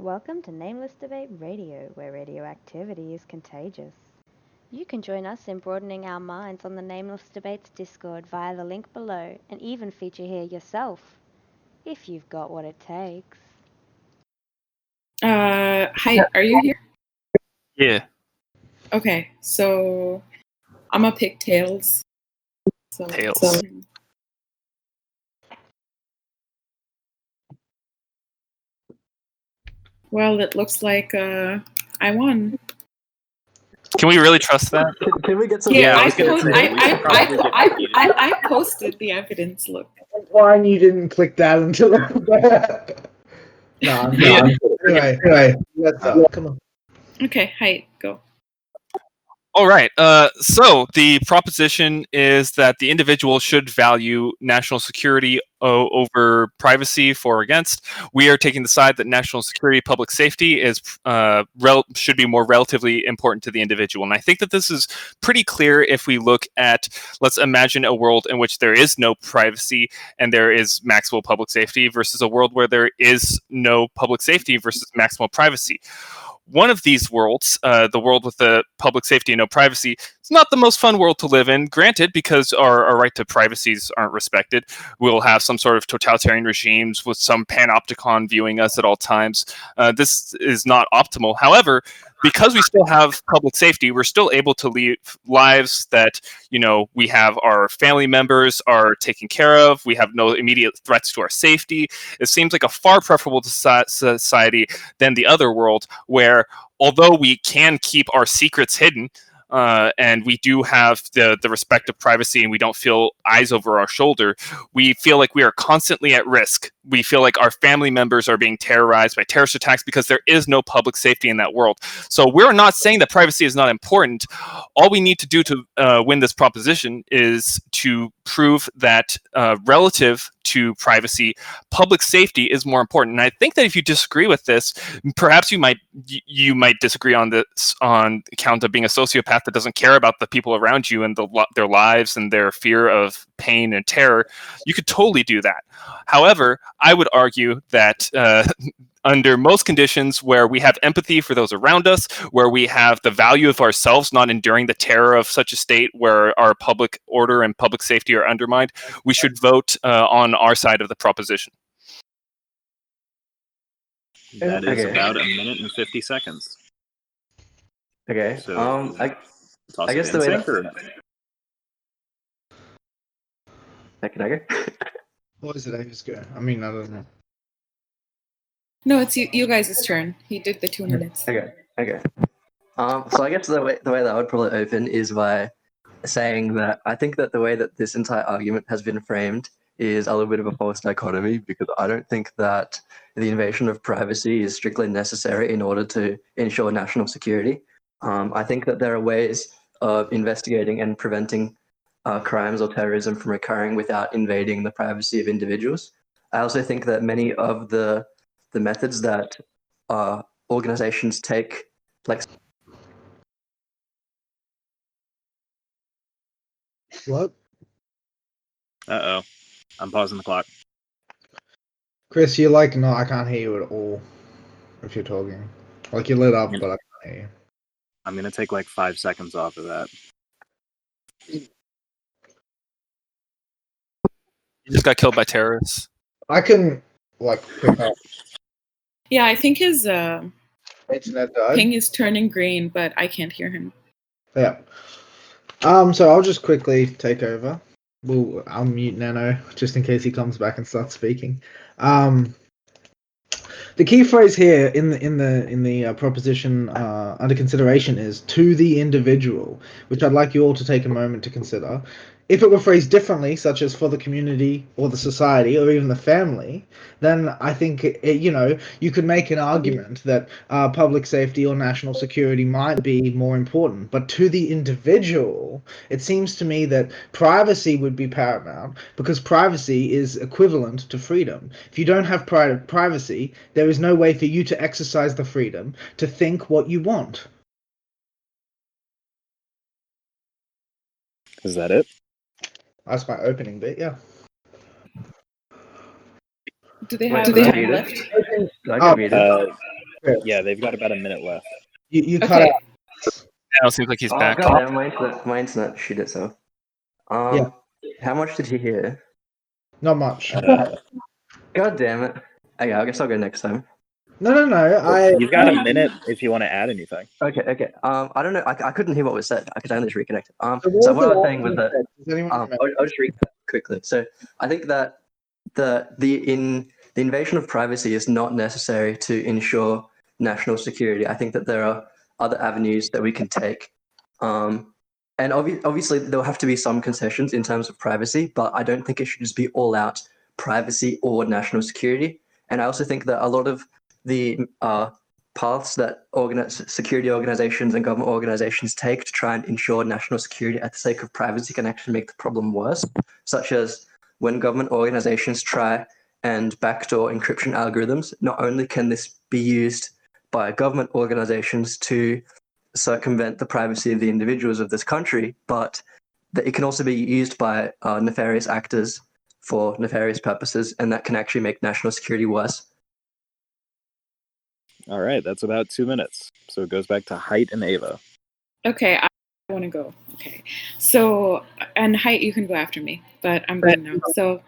Welcome to Nameless Debate Radio, where radioactivity is contagious. You can join us in broadening our minds on the Nameless Debates Discord via the link below and even feature here yourself, if you've got what it takes. Uh, hi, are you here? Yeah. Okay, so I'm gonna pick tails. So, Tails. so- well, it looks like uh, I won. Can we really trust that? Can, can we get some? Yeah, Yeah, I I, was gonna post- I, I, I, I, I, I posted the evidence. Look, Why you didn't click that until no, I'm Yeah. done. Anyway, anyway, let's uh, come on. okay, hi, go. All right. Uh, so the proposition is that the individual should value national security o- over privacy for or against. We are taking the side that national security, public safety is uh, rel- should be more relatively important to the individual. And I think that this is pretty clear if we look at let's imagine a world in which there is no privacy and there is maximal public safety versus a world where there is no public safety versus maximal privacy one of these worlds, uh, the world with the public safety and no privacy, it's not the most fun world to live in. Granted, because our, our right to privacies aren't respected, we'll have some sort of totalitarian regimes with some panopticon viewing us at all times. Uh, this is not optimal. However, because we still have public safety, we're still able to live lives that you know we have our family members are taken care of. We have no immediate threats to our safety. It seems like a far preferable society than the other world where although we can keep our secrets hidden uh, and we do have the, the respect of privacy and we don't feel eyes over our shoulder, we feel like we are constantly at risk. We feel like our family members are being terrorized by terrorist attacks because there is no public safety in that world. So we're not saying that privacy is not important. All we need to do to uh, win this proposition is to prove that uh, relative to privacy, public safety is more important. And I think that if you disagree with this, perhaps you might you might disagree on this on account of being a sociopath that doesn't care about the people around you and the, their lives and their fear of pain and terror. You could totally do that. However, I would argue that. Uh, under most conditions where we have empathy for those around us, where we have the value of ourselves not enduring the terror of such a state where our public order and public safety are undermined, we should vote uh, on our side of the proposition. That is Okay. about a minute and 50 seconds. Okay. So, um, I, Toss I guess the way sync or no? can I go? What is it? I just go. I mean, I don't know. No, it's you, you guys' turn. He did the two minutes. Okay. Okay. Um, so I guess the way the way that I would probably open is by saying that I think that the way that this entire argument has been framed is a little bit of a false dichotomy because I don't think that the invasion of privacy is strictly necessary in order to ensure national security. Um, I think that there are ways of investigating and preventing uh, crimes or terrorism from occurring without invading the privacy of individuals. I also think that many of the the methods that uh, organizations take, like What? Uh oh. I'm pausing the clock. Chris, you're like, no, I can't hear you at all if you're talking. Like, you lit up, but I can't hear you. I'm going to take like five seconds off of that. You just got killed by terrorists. I can, like, pick up. Yeah, I think his uh, Internet died. ping is turning green, but I can't hear him. Yeah. Um, so I'll just quickly take over. We'll I'll mute Nano just in case he comes back and starts speaking. Um, the key phrase here in the in the in the uh, proposition uh, under consideration is to the individual, which I'd like you all to take a moment to consider. If it were phrased differently, such as for the community or the society or even the family, then I think it, you know you could make an argument that uh, public safety or national security might be more important. But to the individual, it seems to me that privacy would be paramount because privacy is equivalent to freedom. If you don't have pri- privacy, there is no way for you to exercise the freedom to think what you want. Is that it? That's my opening bit, yeah. Do they Wait, have do they have- left? I Oh, can read it. Uh, Yeah, they've got about a minute left. you, you cut Okay. out. Now it seems like he's oh, back. God damn, my internet, my internet shit itself. Um, Yeah. How much did he hear? Not much. Uh, God damn it. Okay, I guess I'll go next time. No, no, no. I you've got a minute if you want to add anything. Okay, okay. Um, I don't know. I, I couldn't hear what was said. I could only just reconnect. Um, So what so was what I the was last saying was thing that you said? Does anyone Um, remember? I'll, I'll just read quickly. So I think that the the in the invasion of privacy is not necessary to ensure national security. I think that there are other avenues that we can take, um, and obvi- obviously there'll have to be some concessions in terms of privacy. But I don't think it should just be all out privacy or national security. And I also think that a lot of the uh, paths that organi- security organizations and government organizations take to try and ensure national security at the sake of privacy can actually make the problem worse, such as when government organizations try and backdoor encryption algorithms, not only can this be used by government organizations to circumvent the privacy of the individuals of this country, but that it can also be used by uh, nefarious actors for nefarious purposes, and that can actually make national security worse. All right, that's about two minutes. So it goes back to Height and Ava. Okay, I want to go. Okay, so and height, you can go after me, but I'm good now. So,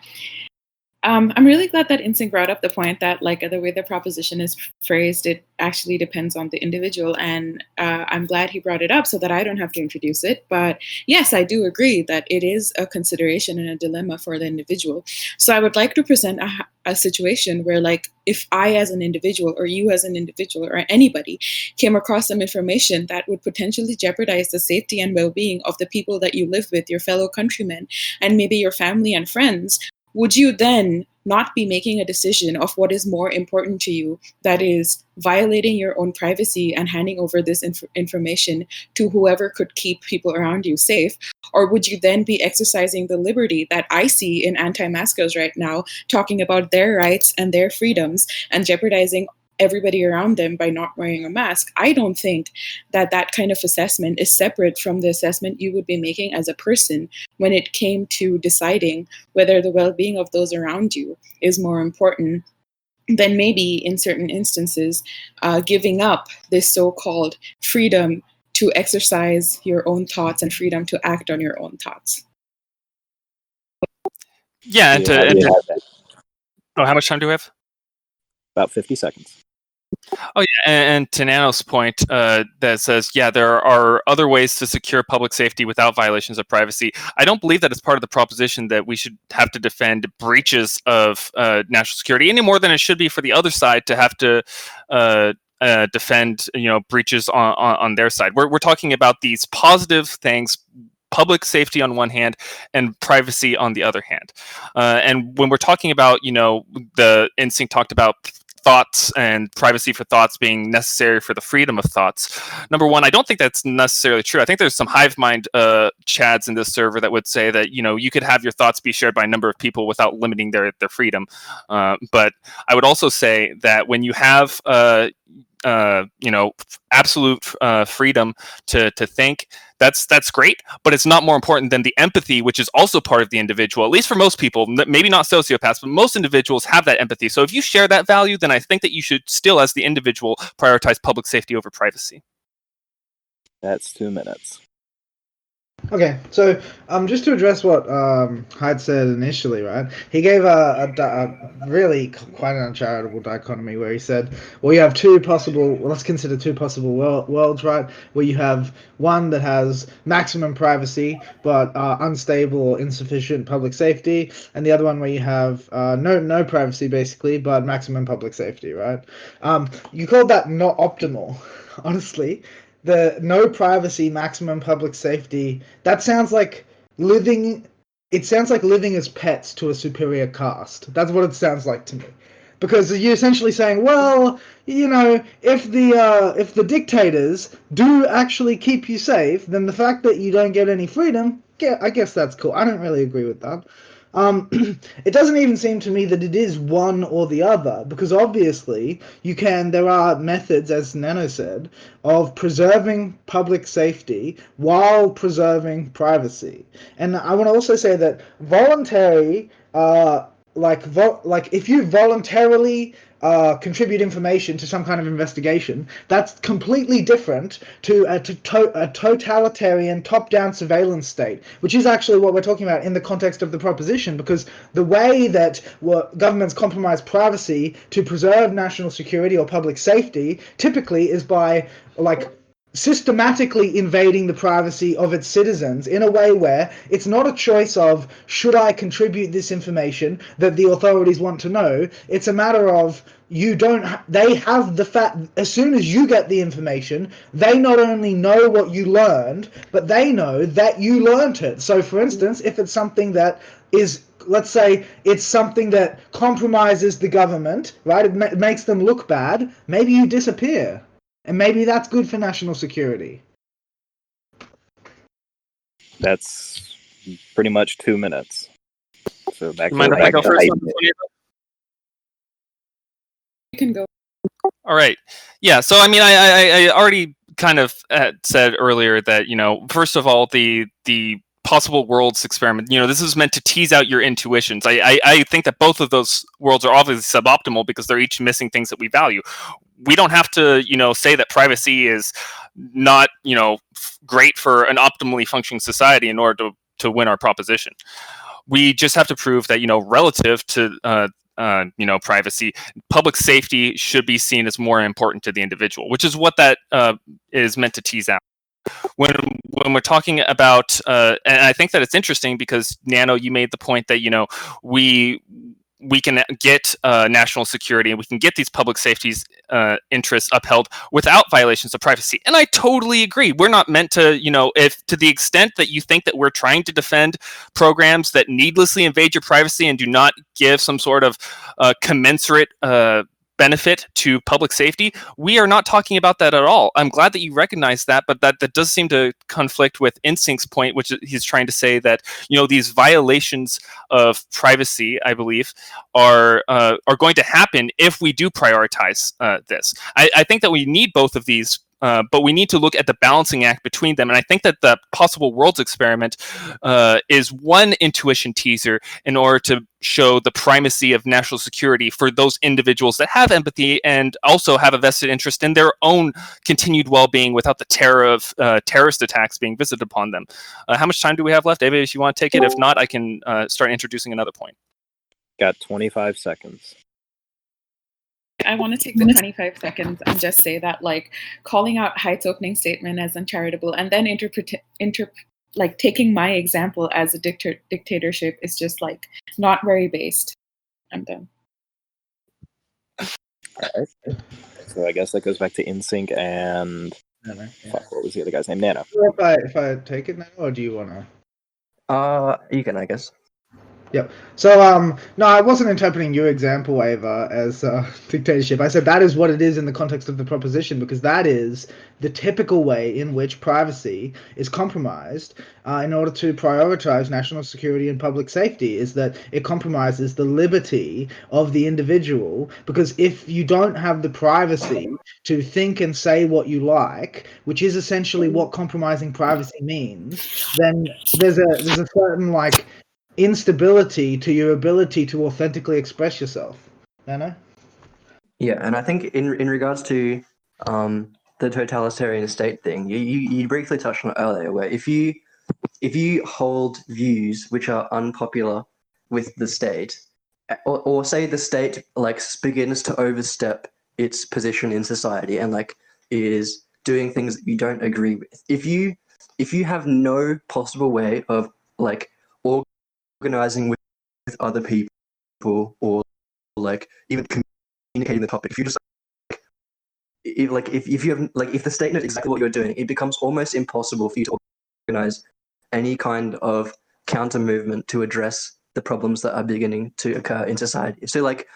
um, I'm really glad that Insync brought up the point that, like, the way the proposition is phrased, it actually depends on the individual, and uh, I'm glad he brought it up so that I don't have to introduce it. But yes, I do agree that it is a consideration and a dilemma for the individual. So I would like to present a, a situation where, like, if I, as an individual, or you, as an individual, or anybody, came across some information that would potentially jeopardize the safety and well-being of the people that you live with, your fellow countrymen, and maybe your family and friends, would you then not be making a decision of what is more important to you? That is violating your own privacy and handing over this inf- information to whoever could keep people around you safe? Or would you then be exercising the liberty that i see in anti-maskers right now talking about their rights and their freedoms and jeopardizing everybody around them by not wearing a mask i don't think that that kind of assessment is separate from the assessment you would be making as a person when it came to deciding whether the well-being of those around you is more important than maybe in certain instances uh, giving up this so-called freedom to exercise your own thoughts and freedom to act on your own thoughts Yeah, and Yeah, to, and yeah, to oh, how much time do we have? About 50 seconds. Oh yeah, and, and to Nano's point, uh, that says, yeah, there are other ways to secure public safety without violations of privacy. I don't believe that it's part of the proposition that we should have to defend breaches of uh, national security any more than it should be for the other side to have to. Uh, uh, defend you know breaches on, on, on their side. We're, we're talking about these positive things public safety on one hand and privacy on the other hand. Uh, and when we're talking about, you know, the instinct talked about thoughts and privacy for thoughts being necessary for the freedom of thoughts. Number one, I don't think that's necessarily true. I think there's some hive mind uh, chads in this server that would say that you know you could have your thoughts be shared by a number of people without limiting their their freedom. Uh, but I would also say that when you have uh, uh, you know absolute uh, freedom to to think. That's that's great but it's not more important than the empathy which is also part of the individual at least for most people maybe not sociopaths but most individuals have that empathy. So if you share that value then i think that you should still as the individual prioritize public safety over privacy. That's two minutes. Okay, so um, just to address what um Hyde said initially, right? He gave a, a, a really quite an uncharitable dichotomy where he said, well, you have two possible. Well, let's consider two possible wor- worlds, right? Where you have one that has maximum privacy but uh, unstable or insufficient public safety, and the other one where you have uh, no no privacy basically but maximum public safety, right? Um, you called that not optimal, honestly the no privacy maximum public safety. That sounds like living it sounds like living as pets to a superior caste. That's what it sounds like to me. Because you're essentially saying well you know if the uh, if the dictators do actually keep you safe then the fact that you don't get any freedom yeah i guess that's cool. I don't really agree with that um, it doesn't even seem to me that it is one or the other because obviously you can there are methods as nano said of preserving public safety while preserving privacy. And i want to also say that voluntary uh, like vo- like if you voluntarily uh, contribute information to some kind of investigation, that's completely different to a, to, to- a totalitarian top-down surveillance state, which is actually what we're talking about in the context of the proposition. Because the way that governments compromise privacy to preserve national security or public safety typically is by like systematically invading the privacy of its citizens in a way where it's not a choice of should I contribute this information that the authorities want to know. It's a matter of you don't they have the fact as soon as you get the information they not only know what you learned but they know that you learned it so for instance if it's something that is let's say it's something that compromises the government right it ma- makes them look bad maybe you disappear and maybe that's good for national security. That's pretty much two minutes. So back You to mind if I back go first? height. on this one, Ava? You can go. All right. Yeah. So I mean, I I, I already kind of uh, said earlier that you know, first of all, the the possible worlds experiment. You know, this is meant to tease out your intuitions. I I, I think that both of those worlds are obviously suboptimal because they're each missing things that we value. We don't have to you know say that privacy is not you know great for an optimally functioning society in order to to win our proposition. We just have to prove that you know relative to uh, uh, you know privacy public safety should be seen as more important to the individual, which is what that uh, is meant to tease out. When when we're talking about, uh, and I think that it's interesting because Nano, you made the point that you know we we can get uh, national security and we can get these public safeties uh, interests upheld without violations of privacy. And I totally agree. We're not meant to, you know, if to the extent that you think that we're trying to defend programs that needlessly invade your privacy and do not give some sort of uh, commensurate uh, benefit to public safety, we are not talking about that at all. I'm glad that you recognize that, but that, that does seem to conflict with InSync's point, which he's trying to say that, you know, these violations of privacy, I believe, are uh, are going to happen if we do prioritize uh, this. I, I think that we need both of these. Uh, but we need to look at the balancing act between them. And I think that the possible worlds experiment uh, is one intuition teaser in order to show the primacy of national security for those individuals that have empathy and also have a vested interest in their own continued well-being without the terror of uh, terrorist attacks being visited upon them. Uh, how much time do we have left, David? If you want to take it, if not, I can uh, start introducing another point. Got 25 seconds. I want to take the 25 seconds and just say that, like, calling out Haidt's opening statement as uncharitable and then interpret, inter, like, taking my example as a dicta- dictatorship is just, like, not very based. I'm done. All right. So I guess that goes back to InSync and Nano, yeah. fuck, what was the other guy's name? Nana. If I if I take it now, or do you want to? Uh, you can, I guess. So, um, no, I wasn't interpreting your example, Ava, as uh, dictatorship. I said that is what it is in the context of the proposition, because that is the typical way in which privacy is compromised uh, in order to prioritize national security and public safety. Is that it compromises the liberty of the individual, because if you don't have the privacy to think and say what you like, which is essentially what compromising privacy means, then there's a there's a certain like instability to your ability to authentically express yourself. Nano? Yeah, and I think in in regards to um, the totalitarian state thing, you, you you briefly touched on it earlier, where if you if you hold views which are unpopular with the state, or, or say the state like begins to overstep its position in society and like is doing things that you don't agree with, if you if you have no possible way of like organizing with, with other people or like even communicating the topic, if you just like, if, like if, if you have like if the state knows exactly what you're doing, it becomes almost impossible for you to organize any kind of counter movement to address the problems that are beginning to occur in society. So like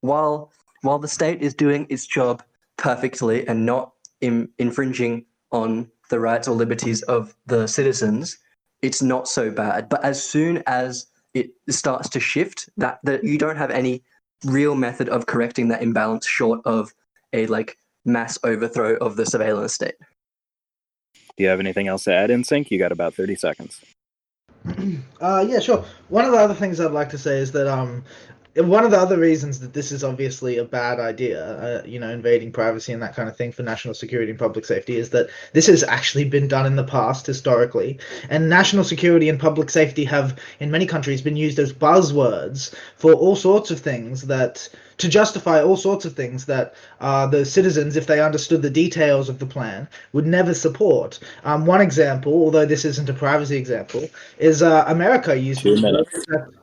while while the state is doing its job perfectly and not in, infringing on the rights or liberties of the citizens, it's not so bad. But as soon as it starts to shift, that that you don't have any real method of correcting that imbalance short of a like mass overthrow of the surveillance state. Do you have anything else to add, InSync? You got about 30 seconds. Uh, yeah, sure. One of the other things I'd like to say is that um, one of the other reasons that this is obviously a bad idea, uh, you know, invading privacy and that kind of thing for national security and public safety, is that this has actually been done in the past historically. And national security and public safety have, in many countries, been used as buzzwords for all sorts of things that to justify all sorts of things that uh, the citizens, if they understood the details of the plan, would never support. Um, one example, although this isn't a privacy example, is uh, America used Two minutes. words-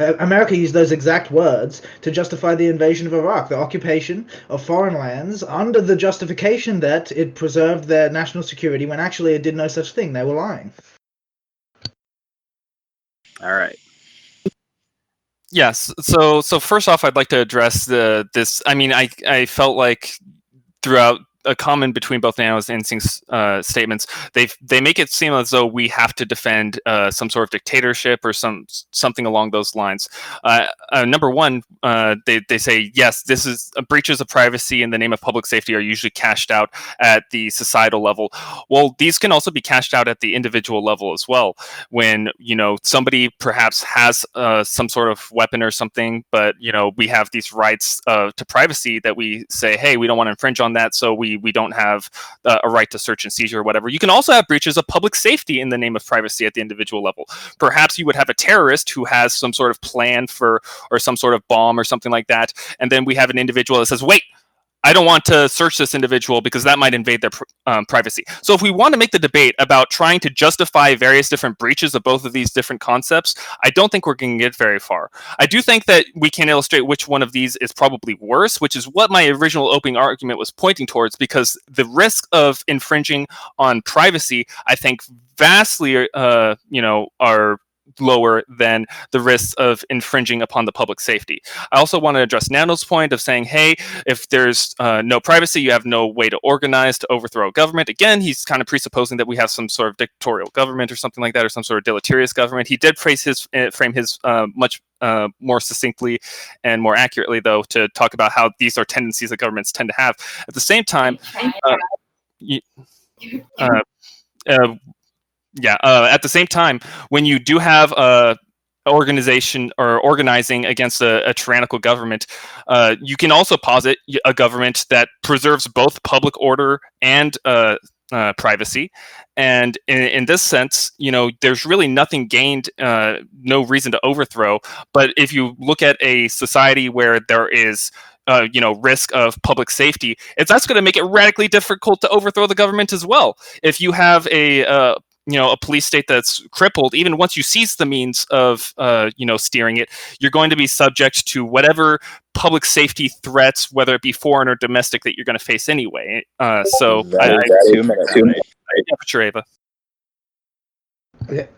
uh, America used those exact words to justify the invasion of Iraq, the occupation of foreign lands, under the justification that it preserved their national security when actually it did no such thing. They were lying. All right. Yes. So so first off, I'd like to address the this. I mean, I I felt like throughout a common between both Nanos and InSync uh, statements, they they make it seem as though we have to defend uh, some sort of dictatorship or some something along those lines. Uh, uh, number one, uh, they they say yes, this is uh, breaches of privacy in the name of public safety are usually cashed out at the societal level. Well, these can also be cashed out at the individual level as well when you know somebody perhaps has some sort of weapon or something but you know we have these rights to privacy that we say hey we don't want to infringe on that so we we don't have uh, a right to search and seizure or whatever. You can also have breaches of public safety in the name of privacy at the individual level. Perhaps you would have a terrorist who has some sort of plan for or some sort of bomb or something like that and then we have an individual that says wait I don't want to search this individual because that might invade their um, privacy. So, if we want to make the debate about trying to justify various different breaches of both of these different concepts, I don't think we're going to get very far. I do think that we can illustrate which one of these is probably worse, which is what my original opening argument was pointing towards, because the risk of infringing on privacy, I think, vastly, uh, you know, are lower than the risks of infringing upon the public safety. I also want to address Nano's point of saying, hey, if there's uh, no privacy, you have no way to organize to overthrow a government. Again, he's kind of presupposing that we have some sort of dictatorial government or something like that, or some sort of deleterious government. He did phrase his uh, frame his uh, much uh, more succinctly and more accurately, though, to talk about how these are tendencies that governments tend to have. At the same time, uh, uh, uh, yeah, uh, at the same time, when you do have a organization or organizing against a, a tyrannical government, uh, you can also posit a government that preserves both public order and uh, uh, privacy. And in, in this sense, you know, there's really nothing gained, uh, no reason to overthrow. But if you look at a society where there is uh, you know, risk of public safety, it's that's going to make it radically difficult to overthrow the government as well. If you have a uh, you know a police state that's crippled even once you seize the means of uh, you know steering it you're going to be subject to whatever public safety threats whether it be foreign or domestic that you're going to face anyway uh, so That I, is I, two minutes. Two minutes. yeah, sure, Ava. Okay.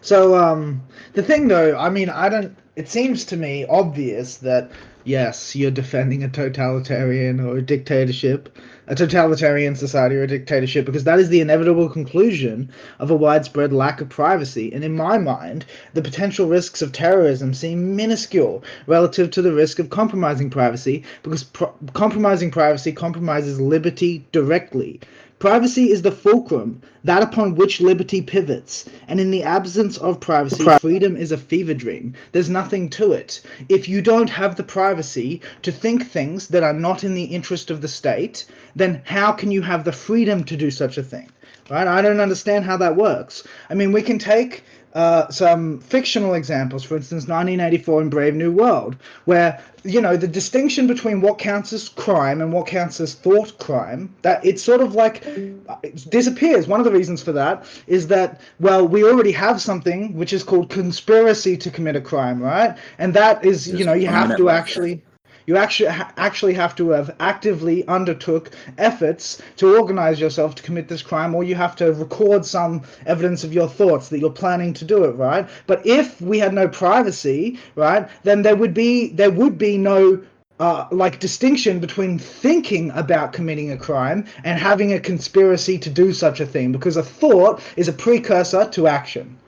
so um the thing though, I mean, I don't it seems to me obvious that yes, you're defending a totalitarian or a dictatorship, a totalitarian society or a dictatorship because that is the inevitable conclusion of a widespread lack of privacy. And in my mind, the potential risks of terrorism seem minuscule relative to the risk of compromising privacy because pro- compromising privacy compromises liberty directly. Privacy is the fulcrum, that upon which liberty pivots, and in the absence of privacy, freedom is a fever dream. There's nothing to it. If you don't have the privacy to think things that are not in the interest of the state, then how can you have the freedom to do such a thing? Right? I don't understand how that works. I mean, we can take uh, some fictional examples, for instance, 1984 in Brave New World, where you know the distinction between what counts as crime and what counts as thought crime that it's sort of like it disappears. One of the reasons for that is that well, we already have something which is called conspiracy to commit a crime, right? And that is you know you have to actually you actually actually have to have actively undertook efforts to organize yourself to commit this crime or you have to record some evidence of your thoughts that you're planning to do it right but if we had no privacy right then there would be there would be no uh, like distinction between thinking about committing a crime and having a conspiracy to do such a thing because a thought is a precursor to action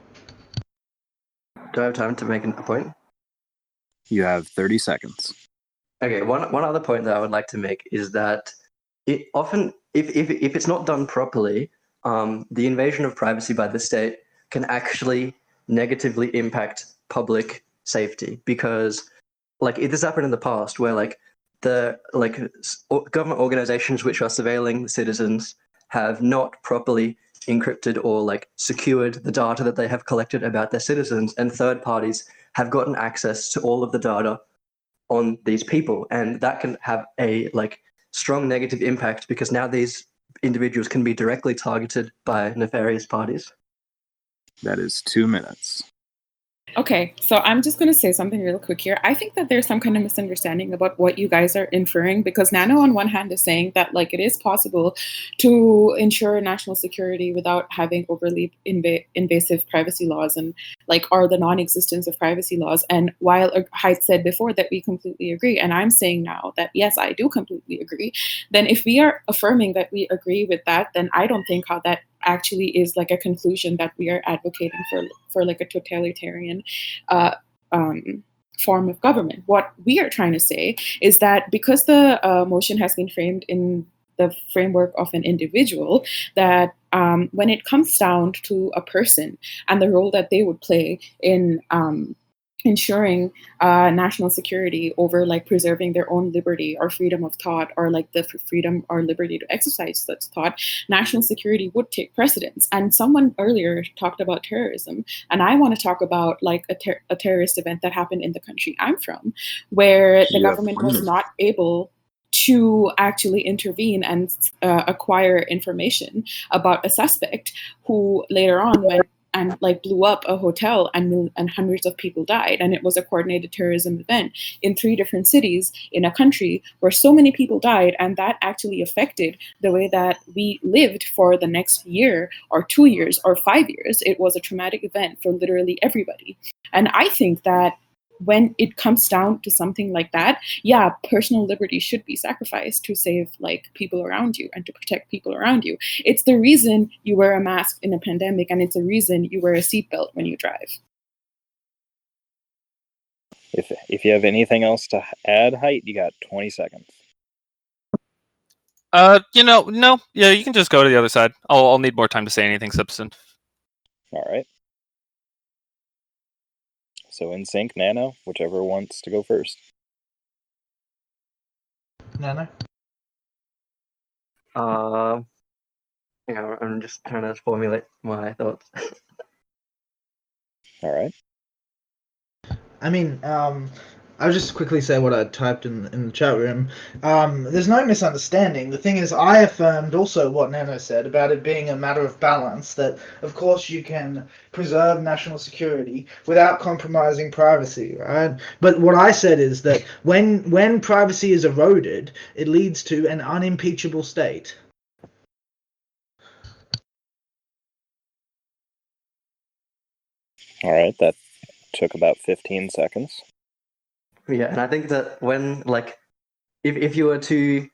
Do I have time to make a point? You have 30 seconds. Okay, one one other point that I would like to make is that it often, if if if it's not done properly, um, the invasion of privacy by the state can actually negatively impact public safety because like it has happened in the past where like the like government organizations which are surveilling citizens have not properly encrypted or like secured the data that they have collected about their citizens and third parties have gotten access to all of the data on these people and that can have a like strong negative impact because now these individuals can be directly targeted by nefarious parties That is two minutes. Okay, so I'm just going to say something real quick here. I think that there's some kind of misunderstanding about what you guys are inferring because Nano, on one hand, is saying that like it is possible to ensure national security without having overly inva- invasive privacy laws and like or the non-existence of privacy laws. And while Hyde said before that we completely agree, and I'm saying now that yes, I do completely agree. Then if we are affirming that we agree with that, then I don't think how that actually is like a conclusion that we are advocating for for like a totalitarian uh, um, form of government. What we are trying to say is that because the uh, motion has been framed in the framework of an individual, that um, when it comes down to a person and the role that they would play in um, ensuring uh, national security over like preserving their own liberty or freedom of thought or like the freedom or liberty to exercise such thought national security would take precedence. And someone earlier talked about terrorism and i want to talk about like a, ter- a terrorist event that happened in the country i'm from where the Yeah, government was not able to actually intervene and uh, acquire information about a suspect who later on went and like blew up a hotel and and hundreds of people died and it was a coordinated terrorism event in three different cities in a country where so many people died and that actually affected the way that we lived for the next year or 2 years or 5 years. It was a traumatic event for literally everybody. And i think that when it comes down to something like that yeah personal liberty should be sacrificed to save like people around you and to protect people around you it's the reason you wear a mask in a pandemic, and it's the reason you wear a seatbelt when you drive. If if you have anything else to add, height, you got 20 seconds. Uh, you know, no, yeah, you can just go to the other side. I'll, I'll need more time to say anything substantive. All right. So in sync, Nano, whichever wants to go first. Nano. uh yeah i'm just trying to formulate my thoughts All right. I mean, um, I'll just quickly say what I typed in in the chat room. Um, there's no misunderstanding. The thing is, I affirmed also what Nano said about it being a matter of balance. That of course you can preserve national security without compromising privacy, right? But what I said is that when when privacy is eroded, it leads to an unimpeachable state. All right. That took about 15 seconds. Yeah, and I think that when like if if you were to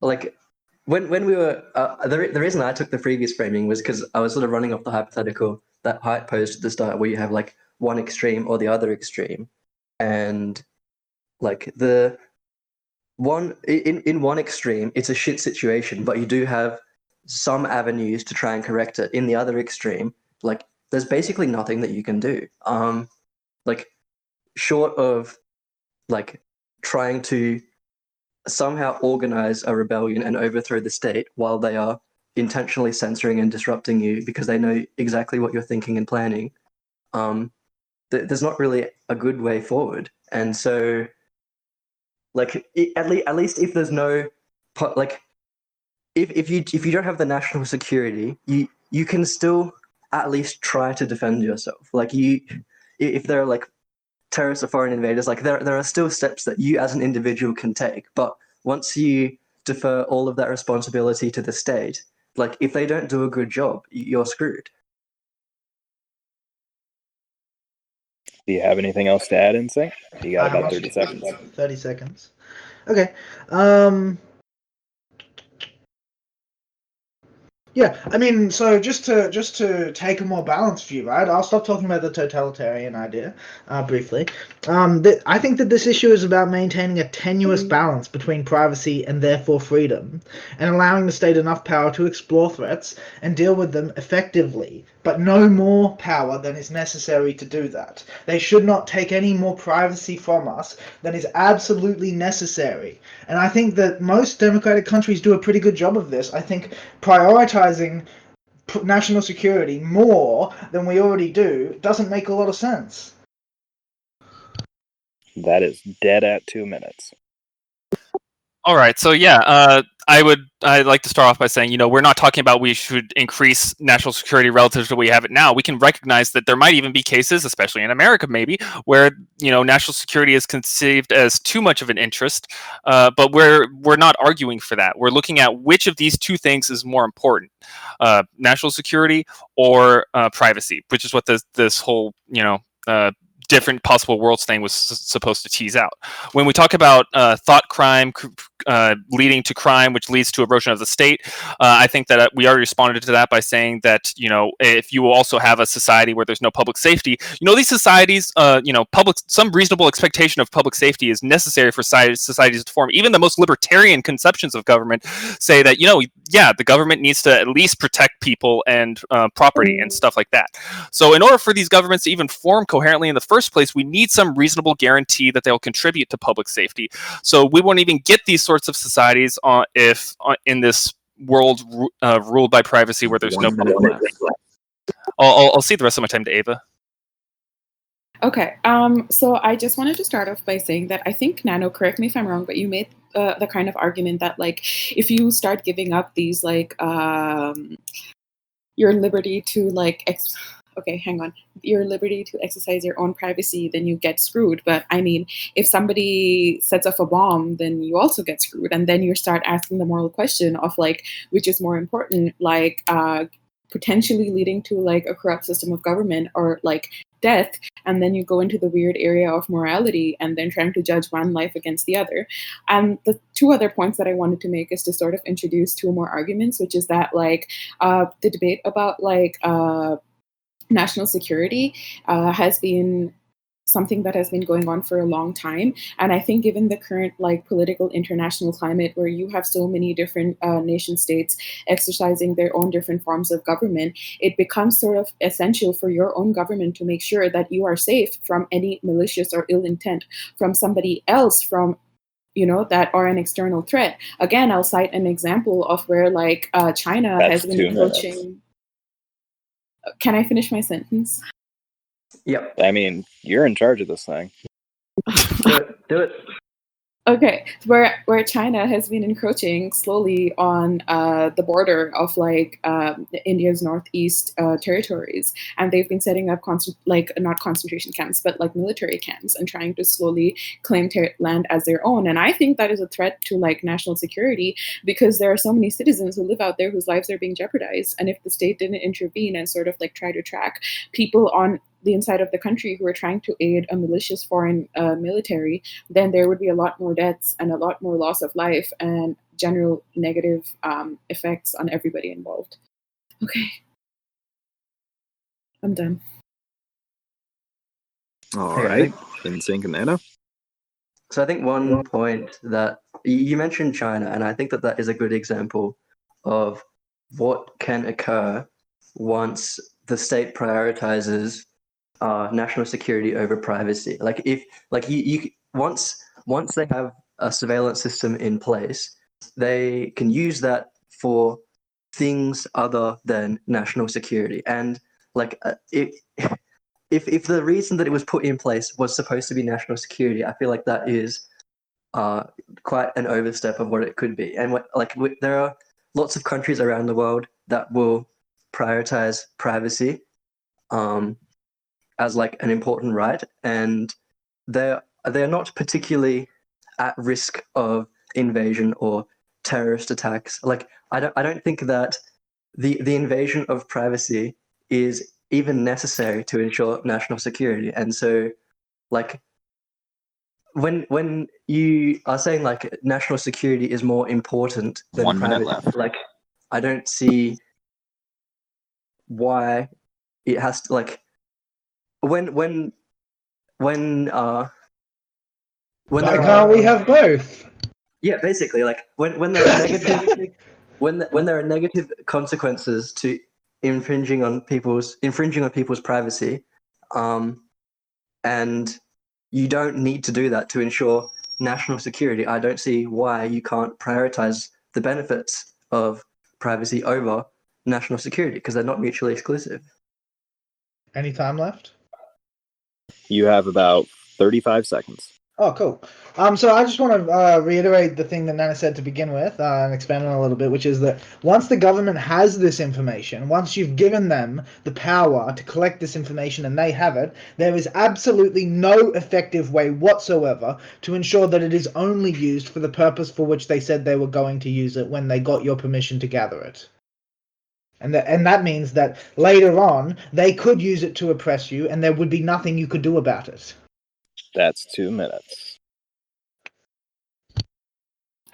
like when when we were uh, the re- the reason I took the previous framing was because I was sort of running off the hypothetical that Height posed at the start, where you have like one extreme or the other extreme, and like the one in in one extreme, it's a shit situation, but you do have some avenues to try and correct it. In the other extreme, like there's basically nothing that you can do. Um, like short of like trying to somehow organize a rebellion and overthrow the state while they are intentionally censoring and disrupting you because they know exactly what you're thinking and planning um th- there's not really a good way forward. And so like at, le- at least if there's no like if, if you if you don't have the national security you you can still at least try to defend yourself. Like you if there are like terrorists or foreign invaders, like there there are still steps that you as an individual can take. But once you defer all of that responsibility to the state, like if they don't do a good job, you're screwed. Do you have anything else to add in sync? You got Uh, about 30 seconds. 30 seconds. Okay. Um Yeah, I mean, so just to just to take a more balanced view, right? I'll stop talking about the totalitarian idea uh, briefly. Um, th- I think that this issue is about maintaining a tenuous balance between privacy and therefore freedom, and allowing the state enough power to explore threats and deal with them effectively, but no more power than is necessary to do that. They should not take any more privacy from us than is absolutely necessary. And I think that most democratic countries do a pretty good job of this. I think prioritizing national security more than we already do doesn't make a lot of sense. That is dead at two minutes. All right. So yeah, uh, I would I'd like to start off by saying, you know, we're not talking about we should increase national security relative to we have it now. We can recognize that there might even be cases, especially in America, maybe, where you know national security is conceived as too much of an interest. Uh, but we're we're not arguing for that. We're looking at which of these two things is more important: uh, national security or uh, privacy, which is what this this whole you know uh, different possible worlds thing was s- supposed to tease out. When we talk about uh, thought crime cr- uh, leading to crime, which leads to erosion of the state, uh, I think that uh, we already responded to that by saying that you know if you also have a society where there's no public safety, you know these societies, uh, you know public some reasonable expectation of public safety is necessary for societies to form. Even the most libertarian conceptions of government say that you know yeah the government needs to at least protect people and uh, property and stuff like that. So, in order for these governments to even form coherently in the first place, we need some reasonable guarantee that they'll contribute to public safety. So, we won't even get these sorts of societies uh, if uh, in this world uh, ruled by privacy where there's no public. I'll, I'll, I'll see the rest of my time to Ava. Okay, um, so I just wanted to start off by saying that I think Nano, correct me if I'm wrong, but you made uh, the kind of argument that like if you start giving up these like um, your liberty to like ex- okay, hang on, your liberty to exercise your own privacy, then you get screwed. But I mean, if somebody sets off a bomb, then you also get screwed, and then you start asking the moral question of like which is more important, like uh, potentially leading to like a corrupt system of government or like death. And then you go into the weird area of morality and then trying to judge one life against the other. And the two other points that i wanted to make is to sort of introduce two more arguments which is that like uh, the debate about like uh, national security uh, has been something that has been going on for a long time and i think given the current like political international climate where you have so many different uh, nation states exercising their own different forms of government it becomes sort of essential for your own government to make sure that you are safe from any malicious or ill intent from somebody else from you know that are an external threat again i'll cite an example of where like uh, china That's has been approaching minutes. Approaching can i finish my sentence Yep. I mean, you're in charge of this thing. Do it. Do it. Okay, where where China has been encroaching slowly on uh, the border of like um, India's northeast uh, territories, and they've been setting up like not concentration camps, but like military camps, and trying to slowly claim ter- land as their own. And I think that is a threat to like national security because there are so many citizens who live out there whose lives are being jeopardized. And if the state didn't intervene and sort of like try to track people on the inside of the country who are trying to aid a malicious foreign uh, military, then there would be a lot more deaths and a lot more loss of life and general negative um, effects on everybody involved. Okay. I'm done. All Yeah, I right. In sync and Nano. So I think one point that you mentioned China, and I think that that is a good example of what can occur once the state prioritizes uh, national security over privacy. Like if, like you, you once once they have a surveillance system in place, they can use that for things other than national security. And like uh, if if the reason that it was put in place was supposed to be national security, I feel like that is uh, quite an overstep of what it could be. And what, like w- there are lots of countries around the world that will prioritize privacy um, as like an important right, and they're they're not particularly at risk of invasion or terrorist attacks. Like I don't I don't think that the the invasion of privacy is even necessary to ensure national security. And so, like when when you are saying like national security is more important than One minute privacy, left. like I don't see why it has to like when when when uh when Why can't we have both? yeah, basically, like when when there are negative when when there are negative consequences to infringing on people's infringing on people's privacy, um, and you don't need to do that to ensure national security. I don't see why you can't prioritize the benefits of privacy over national security because they're not mutually exclusive. Any time left? You have about 35 seconds. Oh, cool. Um, so I just want to uh, reiterate the thing that Nana said to begin with uh, and expand on a little bit, which is that once the government has this information, once you've given them the power to collect this information and they have it, there is absolutely no effective way whatsoever to ensure that it is only used for the purpose for which they said they were going to use it when they got your permission to gather it. And that, and that means that later on, they could use it to oppress you and there would be nothing you could do about it. That's two minutes.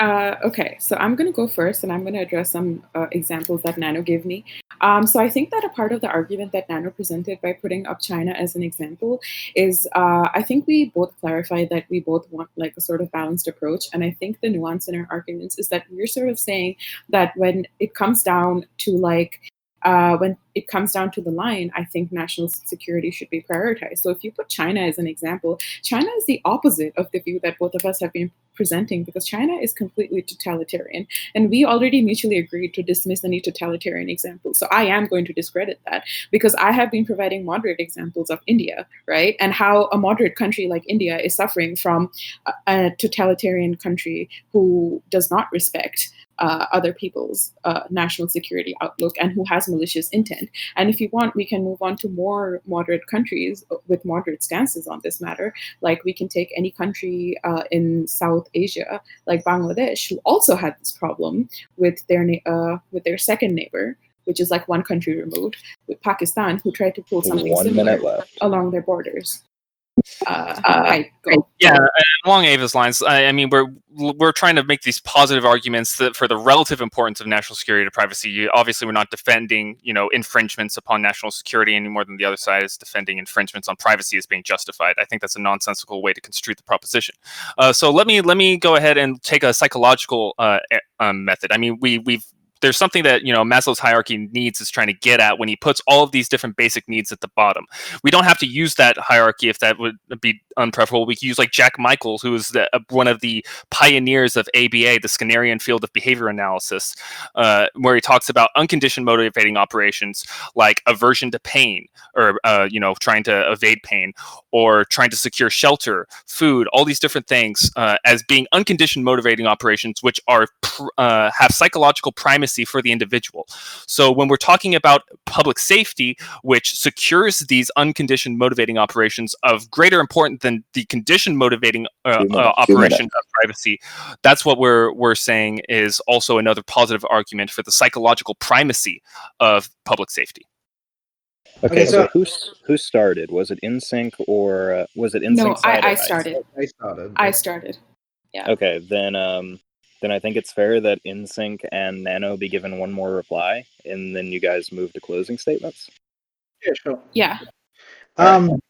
Uh, okay, so I'm going to go first and I'm going to address some uh, examples that Nano gave me. Um, so I think that a part of the argument that Nano presented by putting up China as an example is uh, I think we both clarified that we both want like a sort of balanced approach. And I think the nuance in our arguments is that we're sort of saying that when it comes down to like uh, when it comes down to the line, I think national security should be prioritized. So if you put China as an example, China is the opposite of the view that both of us have been presenting because China is completely totalitarian. And we already mutually agreed to dismiss any totalitarian examples. So I am going to discredit that because I have been providing moderate examples of India, right? And how a moderate country like India is suffering from a, a totalitarian country who does not respect uh, other people's uh, national security outlook and who has malicious intent. And if you want, we can move on to more moderate countries with moderate stances on this matter. Like we can take any country uh, in South Asia, like Bangladesh, who also had this problem with their na- with their second neighbor. Which is like one country removed, with Pakistan, who tried to pull something One similar along their borders. Uh, right. Yeah, along Ava's lines, I, I mean, we're we're trying to make these positive arguments that for the relative importance of national security to privacy. You, obviously, we're not defending, you know, infringements upon national security any more than the other side is defending infringements on privacy as being justified. I think that's a nonsensical way to construe the proposition. Uh, so let me let me go ahead and take a psychological uh, um, method. I mean, we we've there's something that you know Maslow's hierarchy needs is trying to get at when he puts all of these different basic needs at the bottom. We don't have to use that hierarchy if that would be unpreferable. We could use like Jack Michael, who is the, uh, one of the pioneers of ABA, the Skinnerian field of behavior analysis, uh, where he talks about unconditioned motivating operations like aversion to pain, or uh, you know trying to evade pain, or trying to secure shelter, food, all these different things uh, as being unconditioned motivating operations, which are pr- uh, have psychological primacy for the individual. So when we're talking about public safety, which secures these unconditioned motivating operations of greater importance than the conditioned motivating uh, uh, operation of privacy, that's what we're we're saying is also another positive argument for the psychological primacy of public safety. Okay, Okay, so, so- who who started? Was it InSync or uh, was it InSync? No, side I, I started. I started. I started. Yeah. Okay, then um, then I think it's fair that InSync and Nano be given one more reply, and then you guys move to closing statements. Yeah, sure. Yeah. Um,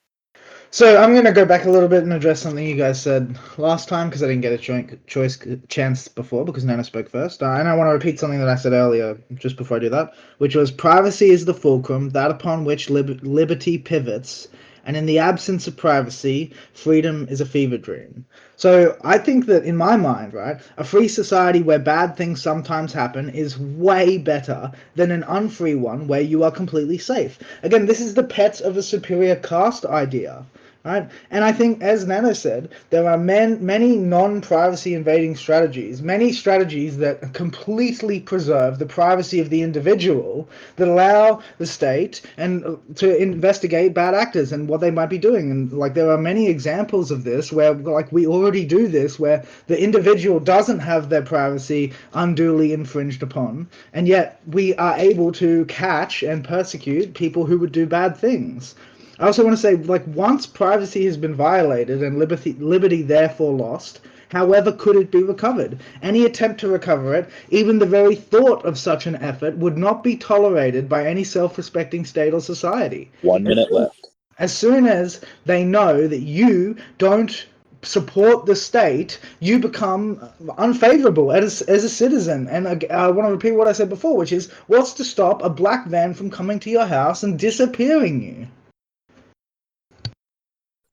so I'm going to go back a little bit and address something you guys said last time because I didn't get a joint choice chance before because Nana spoke first. Uh, and I want to repeat something that I said earlier just before I do that, which was privacy is the fulcrum, that upon which lib- liberty pivots. And in the absence of privacy, freedom is a fever dream. So I think that in my mind, right, a free society where bad things sometimes happen is way better than an unfree one where you are completely safe. Again, this is the pets of a superior caste idea. Right? And I think, as Nana said, there are man, many non-privacy invading strategies, many strategies that completely preserve the privacy of the individual, that allow the state and uh, to investigate bad actors and what they might be doing. And like there are many examples of this where, like, we already do this, where the individual doesn't have their privacy unduly infringed upon, and yet we are able to catch and persecute people who would do bad things. I also want to say, like, once privacy has been violated and liberty, liberty therefore lost, however could it be recovered? Any attempt to recover it, even the very thought of such an effort, would not be tolerated by any self respecting state or society. One minute left. As soon as they know that you don't support the state, you become unfavorable as, as a citizen. And I, I want to repeat what I said before, which is what's to stop a black van from coming to your house and disappearing you?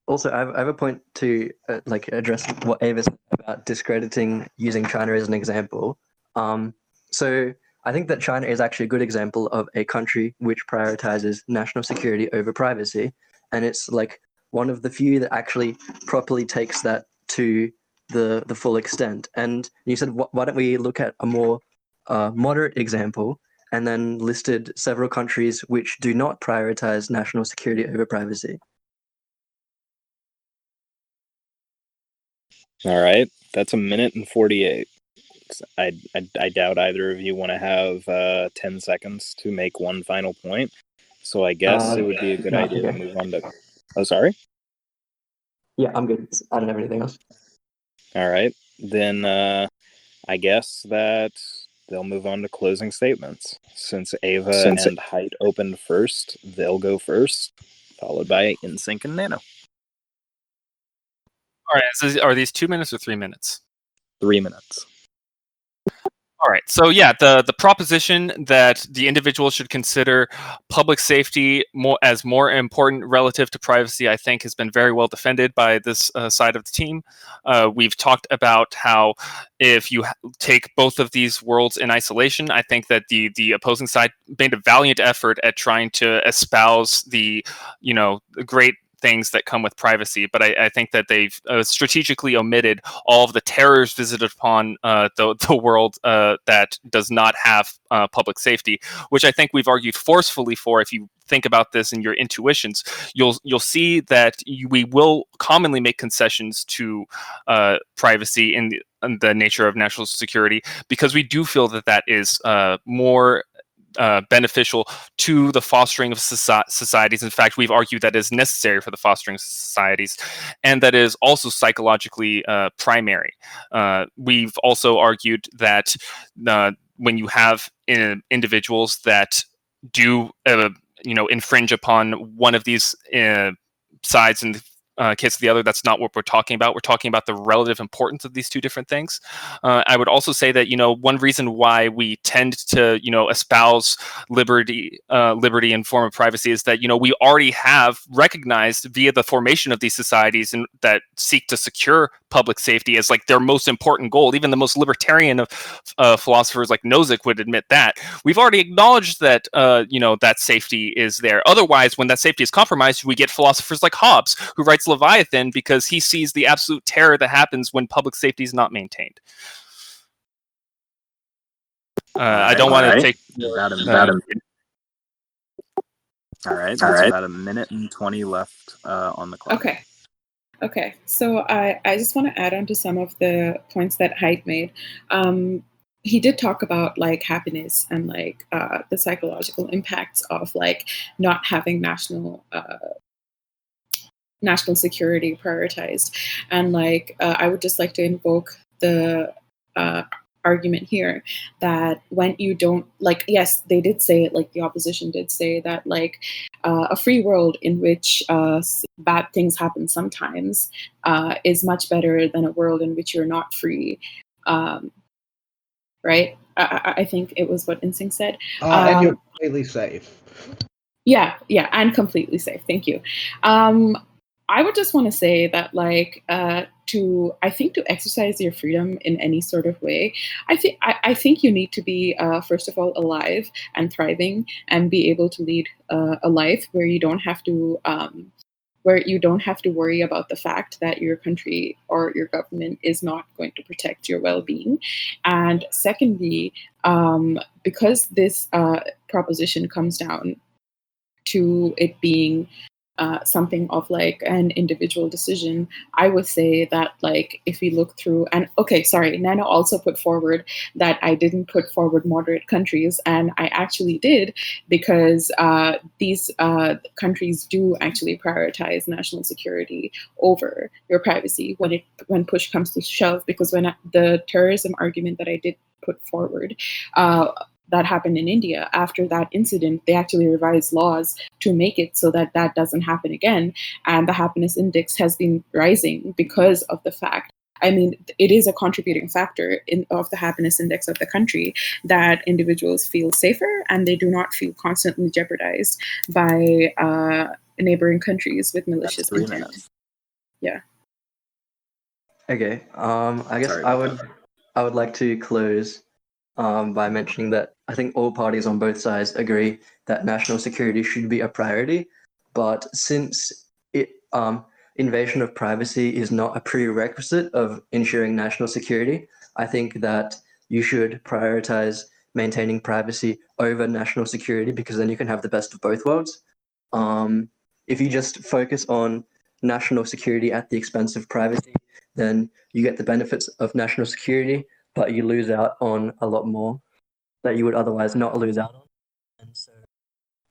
Also, I have, I have a point to uh, like address what Ava said about discrediting using China as an example. Um, so I think that China is actually a good example of a country which prioritizes national security over privacy, and it's like one of the few that actually properly takes that to the the full extent. And you said, wh- why don't we look at a more uh, moderate example? And then listed several countries which do not prioritize national security over privacy. All right, that's a minute and 48. I, I, I doubt either of you want to have uh, 10 seconds to make one final point. So I guess Uh, it would be a good no, idea to move on to. Oh, sorry. Yeah, I'm good. I don't have anything else. All right. Then uh, I guess that they'll move on to closing statements. Since Ava Since- and Height opened first, they'll go first, followed by InSync and Nano. All right. is are these two minutes or three minutes? Three minutes. All right. So yeah, the the proposition that the individual should consider public safety more as more important relative to privacy, I think, has been very well defended by this uh, side of the team. Uh, we've talked about how if you take both of these worlds in isolation, I think that the the opposing side made a valiant effort at trying to espouse the you know great things that come with privacy but i, I think that they've uh, strategically omitted all of the terrors visited upon uh, the, the world uh, that does not have uh, public safety, which I think we've argued forcefully for. If you think about this in your intuitions, you'll you'll see that you, we will commonly make concessions to uh, privacy in the, in the nature of national security because we do feel that that is uh, more uh, beneficial to the fostering of soci- societies. In fact, we've argued that is necessary for the fostering of societies, and that is also psychologically uh, primary. Uh, we've also argued that uh, when you have uh, individuals that do, uh, you know, infringe upon one of these sides in uh, case of the other, that's not what we're talking about. We're talking about the relative importance of these two different things. Uh, I would also say that you know one reason why we tend to you know espouse liberty, uh, liberty and form of privacy is that you know we already have recognized via the formation of these societies and that seek to secure public safety as like their most important goal. Even the most libertarian of uh, philosophers like Nozick would admit that. We've already acknowledged that uh, you know that safety is there. Otherwise, when that safety is compromised, we get philosophers like Hobbes, who writes Leviathan because he sees the absolute terror that happens when public safety is not maintained. Uh, I don't want to Alright. take About a, Uh, about a minute. All right. All All right. About a minute and 20 left uh, on the clock. Okay. Okay. So I, I just want to add on to some of the points that Haidt made. Um, he did talk about like happiness and like uh, the psychological impacts of like not having national uh, national security prioritized. And like uh, i would just like to invoke the uh, argument here that when you don't like yes they did say it like the opposition did say that like uh, a free world in which uh, bad things happen sometimes uh, is much better than a world in which you're not free um, right? I, I- I think it was what InSync said. Uh, and Um, you're completely safe. yeah yeah and completely safe. Thank you. Um i would just want to say that like uh to i think to exercise your freedom in any sort of way i think I, think you need to be uh, first of all alive and thriving and be able to lead uh, a life where you don't have to um where you don't have to worry about the fact that your country or your government is not going to protect your well-being. And secondly um, because this uh, proposition comes down to it being uh, something of like an individual decision, I would say that like if we look through and okay, sorry, Nana also put forward that I didn't put forward moderate countries, and I actually did because uh, these uh, countries do actually prioritize national security over your privacy when it when push comes to shove. Because when I, the terrorism argument that I did put forward. That happened in India. After that incident, they actually revised laws to make it so that that doesn't happen again. And the happiness index has been rising because of the fact. I mean, it is a contributing factor in, of the happiness index of the country that individuals feel safer and they do not feel constantly jeopardized by uh, neighboring countries with malicious That's three intent. minutes. Okay. Um, I guess Sorry I would that. I would like to close um, by mentioning that I think all parties on both sides agree that national security should be a priority, but since it um, invasion of privacy is not a prerequisite of ensuring national security, I think that you should prioritize maintaining privacy over national security because then you can have the best of both worlds. Um, if you just focus on national security at the expense of privacy, then you get the benefits of national security, but you lose out on a lot more that you would otherwise not lose out on. And so,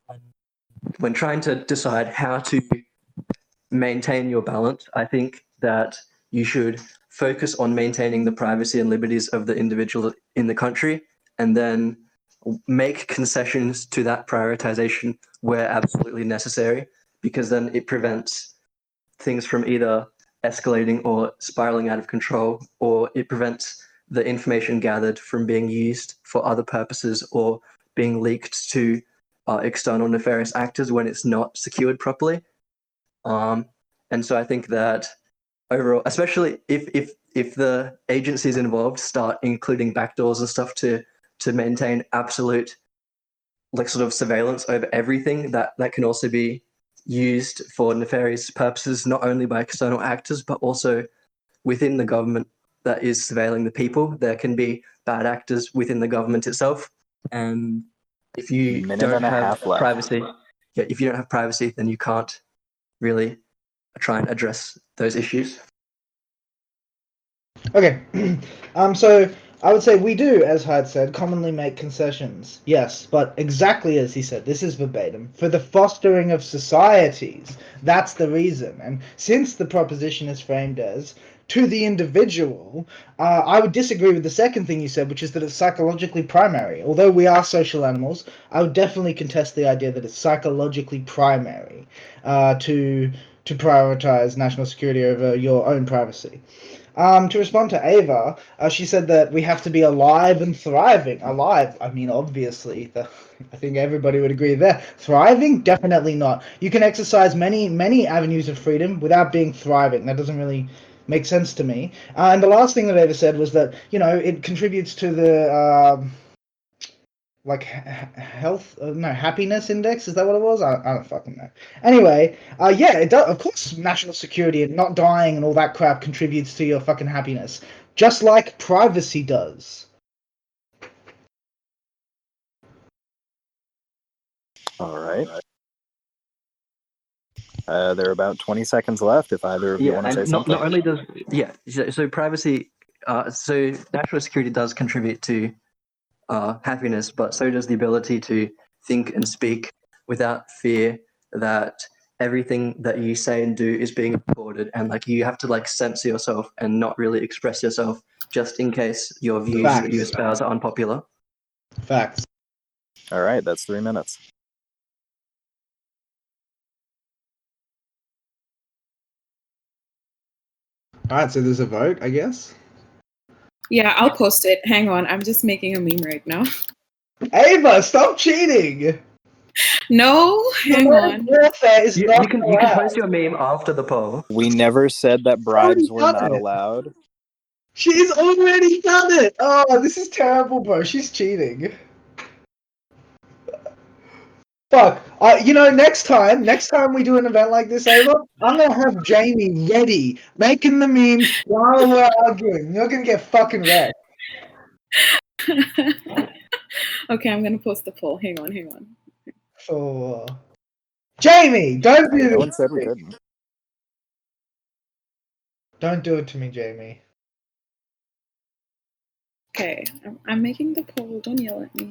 when, when trying to decide how to maintain your balance, I think that you should focus on maintaining the privacy and liberties of the individual in the country and then make concessions to that prioritization where absolutely necessary, because then it prevents things from either escalating or spiraling out of control, or it prevents the information gathered from being used for other purposes or being leaked to uh, external nefarious actors when it's not secured properly. Um, and so I think that overall, especially if if if the agencies involved start including backdoors and stuff to to maintain absolute like sort of surveillance over everything, that that can also be used for nefarious purposes, not only by external actors but also within the government that is surveilling the people. There can be bad actors within the government itself, and if you Minute don't and a have half left. privacy, yeah, if you don't have privacy, then you can't really try and address those issues. Okay. um. So I would say we do, as Hyde said, commonly make concessions. Yes, but exactly as he said, this is verbatim for the fostering of societies. That's the reason. And since the proposition is framed as to the individual, uh, I would disagree with the second thing you said, which is that it's psychologically primary. Although we are social animals, I would definitely contest the idea that it's psychologically primary uh, to to prioritize national security over your own privacy. Um, to respond to Ava, uh, she said that we have to be alive and thriving. Alive, I mean, obviously, the, I think everybody would agree there. Thriving, definitely not. You can exercise many, many avenues of freedom without being thriving. That doesn't really make sense to me. Uh, and the last thing that Ava said was that you know it contributes to the um, like health, uh, no happiness index. Is that what it was? I, I don't fucking know. Anyway, uh, yeah, it does. Of course, national security and not dying and all that crap contributes to your fucking happiness, just like privacy does. All right. Uh, there are about 20 seconds left if either of you want to say and not, something. not only does yeah, so, so privacy, uh, so national security does contribute to uh, happiness, but so does the ability to think and speak without fear that everything that you say and do is being recorded, and like you have to like censor yourself and not really express yourself just in case your views that you espouse are unpopular. Facts. All right, that's three minutes. All right, so there's a vote, I guess. Yeah, I'll post it. Hang on, I'm just making a meme right now. Ava, stop cheating. No, hang on. Warfare is You, not you can you can post your meme after the poll. We never said that bribes were not it. allowed. She's already done it. Oh, this is terrible, bro. She's cheating. Fuck. Uh, you know, next time, next time we do an event like this, Ava, I'm gonna have Jamie ready, making the memes while we're arguing. You're gonna get fucking wrecked. okay, I'm gonna post the poll. Hang on, hang on. Oh. Jamie, don't do No this. said we. Don't do it to me, Jamie. Okay, I'm, I'm making the poll. Don't yell at me.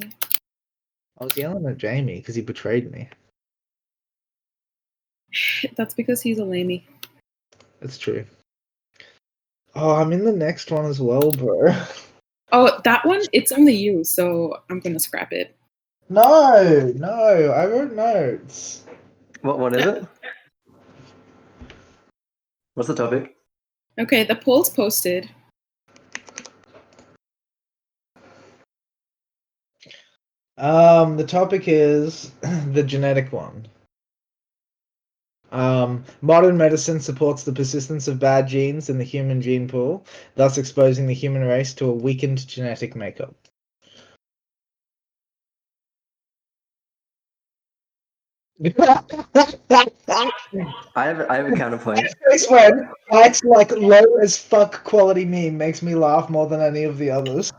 I was yelling at Jamie because he betrayed me. That's because he's a lamey. That's true. Oh, I'm in the next one as well, bro. Oh, that one, it's only you, so I'm gonna scrap it. No, no, I wrote notes. What one is it? What's the topic? Okay, the poll's posted. Um, the topic is the genetic one. Um, modern medicine supports the persistence of bad genes in the human gene pool, thus exposing the human race to a weakened genetic makeup. I have I have a counterpoint. This one, Mike's like low as fuck quality meme makes me laugh more than any of the others.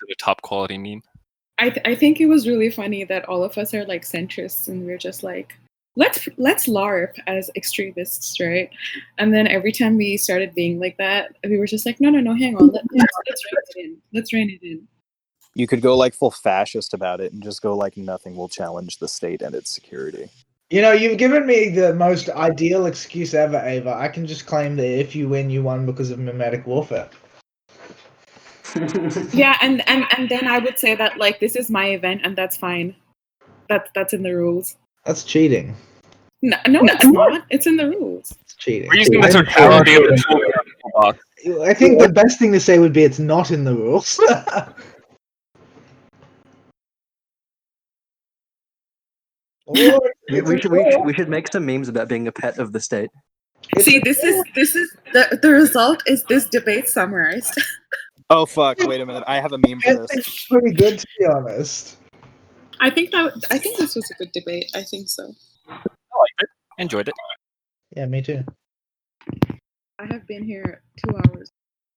Makes it a top quality meme. I th- I think it was really funny that all of us are like centrists and we're just like let's let's LARP as extremists, right? And then every time we started being like that, we were just like, no, no, no, hang on, let, let's, let's rein it in. Let's rein it in. You could go like full fascist about it and just go like nothing will challenge the state and its security. You know, you've given me the most ideal excuse ever, Ava. I can just claim that if you win, you won because of memetic warfare. Yeah, and and and then I would say that like this is my event and that's fine. That's that's in the rules. That's cheating. No, no, it's not. It's in the rules. It's cheating. We're using the totality of the tool in the toolbox. I think the best thing to say would be it's not in the rules. We, we should, we, should, we should make some memes about being a pet of the state. See, this is this is the the result is this debate summarized. Oh fuck! Wait a minute. I have a meme for this. It's pretty good to be honest. I think that I think this was a good debate. I think so. I liked it. Enjoyed it. Yeah, me too. I have been here two hours.